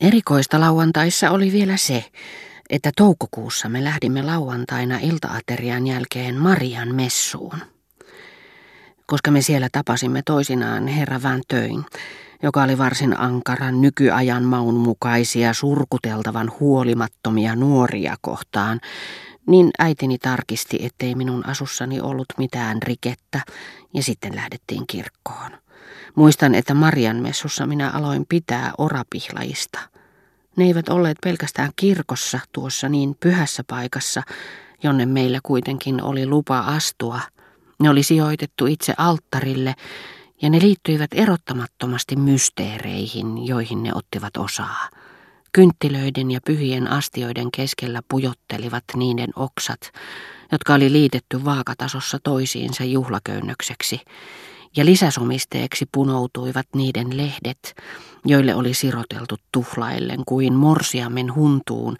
Erikoista lauantaissa oli vielä se, että toukokuussa me lähdimme lauantaina iltaaterian jälkeen Marian messuun. Koska me siellä tapasimme toisinaan herra Van Töin, joka oli varsin ankaran nykyajan maun mukaisia surkuteltavan huolimattomia nuoria kohtaan, niin äitini tarkisti, ettei minun asussani ollut mitään rikettä, ja sitten lähdettiin kirkkoon. Muistan, että Marian messussa minä aloin pitää orapihlajista. Ne eivät olleet pelkästään kirkossa tuossa niin pyhässä paikassa, jonne meillä kuitenkin oli lupa astua. Ne oli sijoitettu itse alttarille, ja ne liittyivät erottamattomasti mysteereihin, joihin ne ottivat osaa. Kynttilöiden ja pyhien astioiden keskellä pujottelivat niiden oksat, jotka oli liitetty vaakatasossa toisiinsa juhlaköynnökseksi, ja lisäsomisteeksi punoutuivat niiden lehdet, joille oli siroteltu tuhlaillen kuin morsiamen huntuun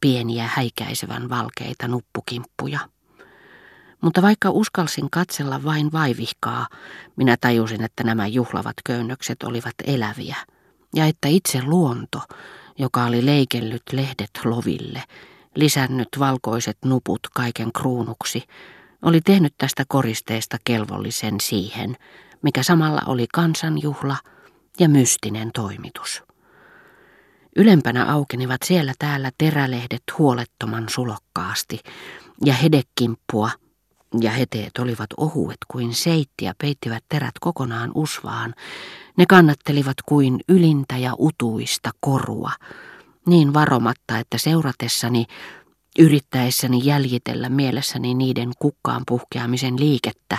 pieniä häikäisevän valkeita nuppukimppuja. Mutta vaikka uskalsin katsella vain vaivihkaa, minä tajusin, että nämä juhlavat köynnökset olivat eläviä, ja että itse luonto, joka oli leikellyt lehdet loville, lisännyt valkoiset nuput kaiken kruunuksi, oli tehnyt tästä koristeesta kelvollisen siihen, mikä samalla oli kansanjuhla ja mystinen toimitus. Ylempänä aukenivat siellä täällä terälehdet huolettoman sulokkaasti, ja hedekimppua ja heteet olivat ohuet kuin seitti ja peittivät terät kokonaan usvaan. Ne kannattelivat kuin ylintä ja utuista korua, niin varomatta, että seuratessani, yrittäessäni jäljitellä mielessäni niiden kukkaan puhkeamisen liikettä,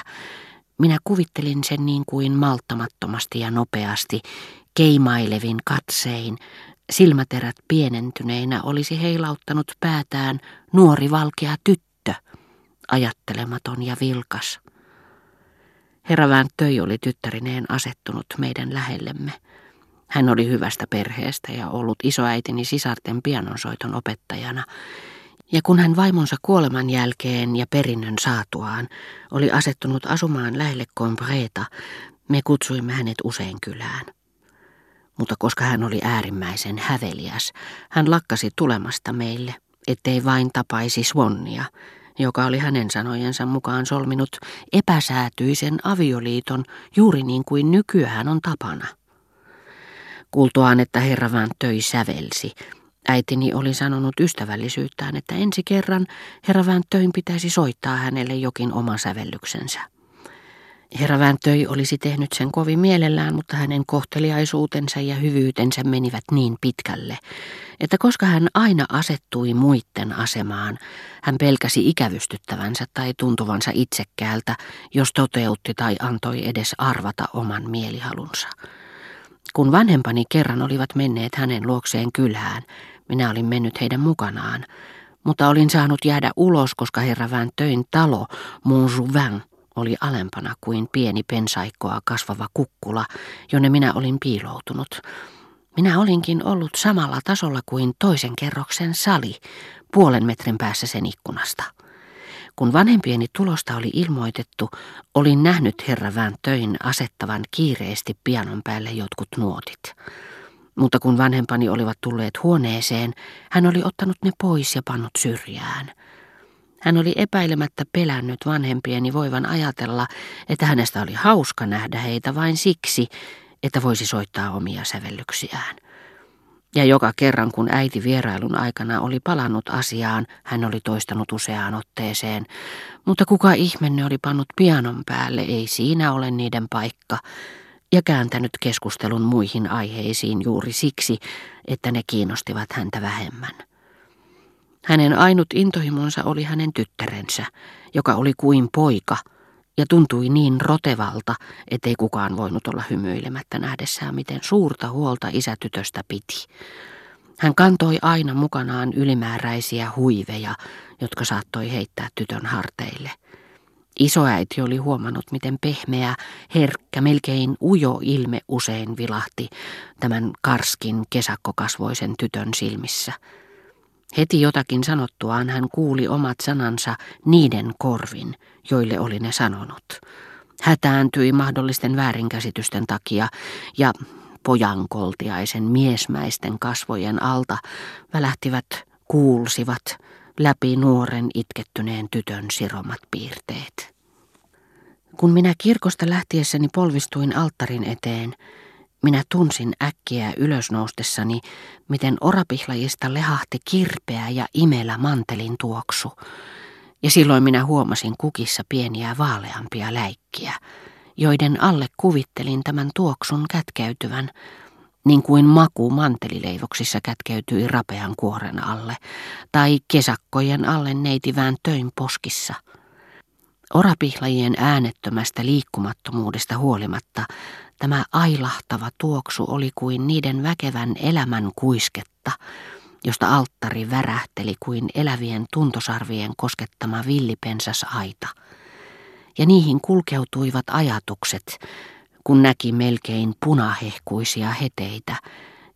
minä kuvittelin sen niin kuin malttamattomasti ja nopeasti, keimailevin katsein, silmäterät pienentyneinä olisi heilauttanut päätään nuori valkea tyttö, ajattelematon ja vilkas. Herra Vääntöi oli tyttärineen asettunut meidän lähellemme. Hän oli hyvästä perheestä ja ollut isoäitini sisarten pianonsoiton opettajana, ja kun hän vaimonsa kuoleman jälkeen ja perinnön saatuaan oli asettunut asumaan lähelle Combreta, me kutsuimme hänet usein kylään. Mutta koska hän oli äärimmäisen häveliäs, hän lakkasi tulemasta meille, ettei vain tapaisi Swannia, joka oli hänen sanojensa mukaan solminut epäsäätyisen avioliiton juuri niin kuin nykyään on tapana. Kuultuaan, että herra Van töi sävelsi, äitini oli sanonut ystävällisyyttään, että ensi kerran herra Van töin pitäisi soittaa hänelle jokin oma sävellyksensä. Herra Väntöi olisi tehnyt sen kovin mielellään, mutta hänen kohteliaisuutensa ja hyvyytensä menivät niin pitkälle, että koska hän aina asettui muitten asemaan, hän pelkäsi ikävystyttävänsä tai tuntuvansa itsekkäältä, jos toteutti tai antoi edes arvata oman mielihalunsa. Kun vanhempani kerran olivat menneet hänen luokseen kylään, minä olin mennyt heidän mukanaan, mutta olin saanut jäädä ulos, koska herra Väntöin talo, Montjouvin, oli alempana kuin pieni pensaikkoa kasvava kukkula, jonne minä olin piiloutunut. Minä olinkin ollut samalla tasolla kuin toisen kerroksen sali, puolen metrin päässä sen ikkunasta. Kun vanhempieni tulosta oli ilmoitettu, olin nähnyt herra Van Töin asettavan kiireesti pianon päälle jotkut nuotit. Mutta kun vanhempani olivat tulleet huoneeseen, hän oli ottanut ne pois ja pannut syrjään. Hän oli epäilemättä pelännyt vanhempieni voivan ajatella, että hänestä oli hauska nähdä heitä vain siksi, että voisi soittaa omia sävellyksiään. Ja joka kerran, kun äiti vierailun aikana oli palannut asiaan, hän oli toistanut useaan otteeseen. Mutta kuka ihmenne oli pannut pianon päälle, ei siinä ole niiden paikka. Ja kääntänyt keskustelun muihin aiheisiin juuri siksi, että ne kiinnostivat häntä vähemmän. Hänen ainut intohimonsa oli hänen tyttärensä, joka oli kuin poika ja tuntui niin rotevalta, ettei kukaan voinut olla hymyilemättä nähdessään, miten suurta huolta isätytöstä piti. Hän kantoi aina mukanaan ylimääräisiä huiveja, jotka saattoi heittää tytön harteille. Isoäiti oli huomannut, miten pehmeä, herkkä, melkein ujo ilme usein vilahti tämän karskin kesakkokasvoisen tytön silmissä – Heti jotakin sanottuaan hän kuuli omat sanansa niiden korvin, joille oli ne sanonut. Hätääntyi mahdollisten väärinkäsitysten takia ja pojankoltiaisen miesmäisten kasvojen alta välähtivät, kuulsivat läpi nuoren itkettyneen tytön siromat piirteet. Kun minä kirkosta lähtiessäni polvistuin alttarin eteen, minä tunsin äkkiä ylösnoustessani, miten orapihlajista lehahti kirpeä ja imelä mantelin tuoksu, ja silloin minä huomasin kukissa pieniä vaaleampia läikkiä, joiden alle kuvittelin tämän tuoksun kätkeytyvän, niin kuin maku mantelileivoksissa kätkeytyi rapean kuoren alle, tai kesakkojen alle neitivään töin poskissa. Orapihlajien äänettömästä liikkumattomuudesta huolimatta tämä ailahtava tuoksu oli kuin niiden väkevän elämän kuisketta, josta alttari värähteli kuin elävien tuntosarvien koskettama villipensas aita. Ja niihin kulkeutuivat ajatukset, kun näki melkein punahehkuisia heteitä,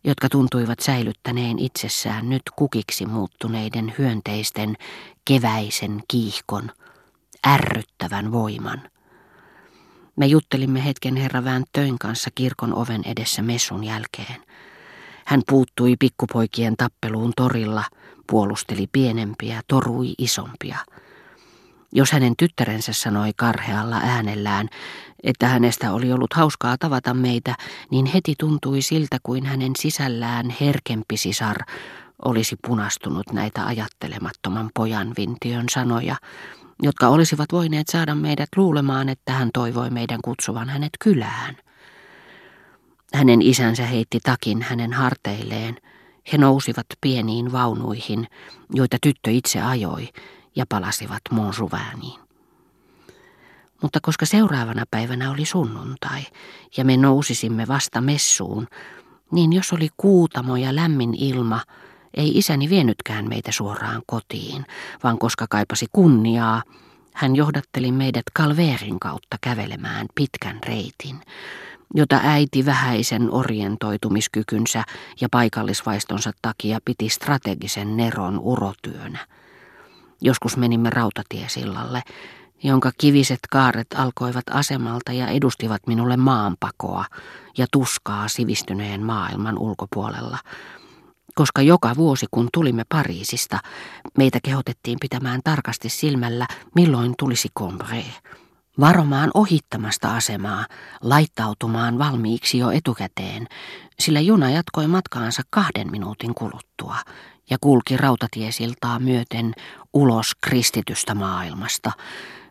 jotka tuntuivat säilyttäneen itsessään nyt kukiksi muuttuneiden hyönteisten keväisen kiihkon, ärryttävän voiman. Me juttelimme hetken herra Vääntöin kanssa kirkon oven edessä messun jälkeen. Hän puuttui pikkupoikien tappeluun torilla, puolusteli pienempiä, torui isompia. Jos hänen tyttärensä sanoi karhealla äänellään, että hänestä oli ollut hauskaa tavata meitä, niin heti tuntui siltä kuin hänen sisällään herkempi sisar olisi punastunut näitä ajattelemattoman pojan vintiön sanoja, jotka olisivat voineet saada meidät luulemaan, että hän toivoi meidän kutsuvan hänet kylään. Hänen isänsä heitti takin hänen harteilleen. He nousivat pieniin vaunuihin, joita tyttö itse ajoi, ja palasivat Monsuväniin. Mutta koska seuraavana päivänä oli sunnuntai ja me nousisimme vasta messuun, niin jos oli kuutamo ja lämmin ilma, ei isäni vienytkään meitä suoraan kotiin, vaan koska kaipasi kunniaa, hän johdatteli meidät Kalveerin kautta kävelemään pitkän reitin, jota äiti vähäisen orientoitumiskykynsä ja paikallisvaistonsa takia piti strategisen neron urotyönä. Joskus menimme rautatiesillalle, jonka kiviset kaaret alkoivat asemalta ja edustivat minulle maanpakoa ja tuskaa sivistyneen maailman ulkopuolella, koska joka vuosi kun tulimme Pariisista, meitä kehotettiin pitämään tarkasti silmällä, milloin tulisi Combré. Varomaan ohittamasta asemaa, laittautumaan valmiiksi jo etukäteen, sillä juna jatkoi matkaansa kahden minuutin kuluttua ja kulki rautatiesiltaa myöten ulos kristitystä maailmasta,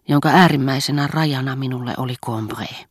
jonka äärimmäisenä rajana minulle oli Combré.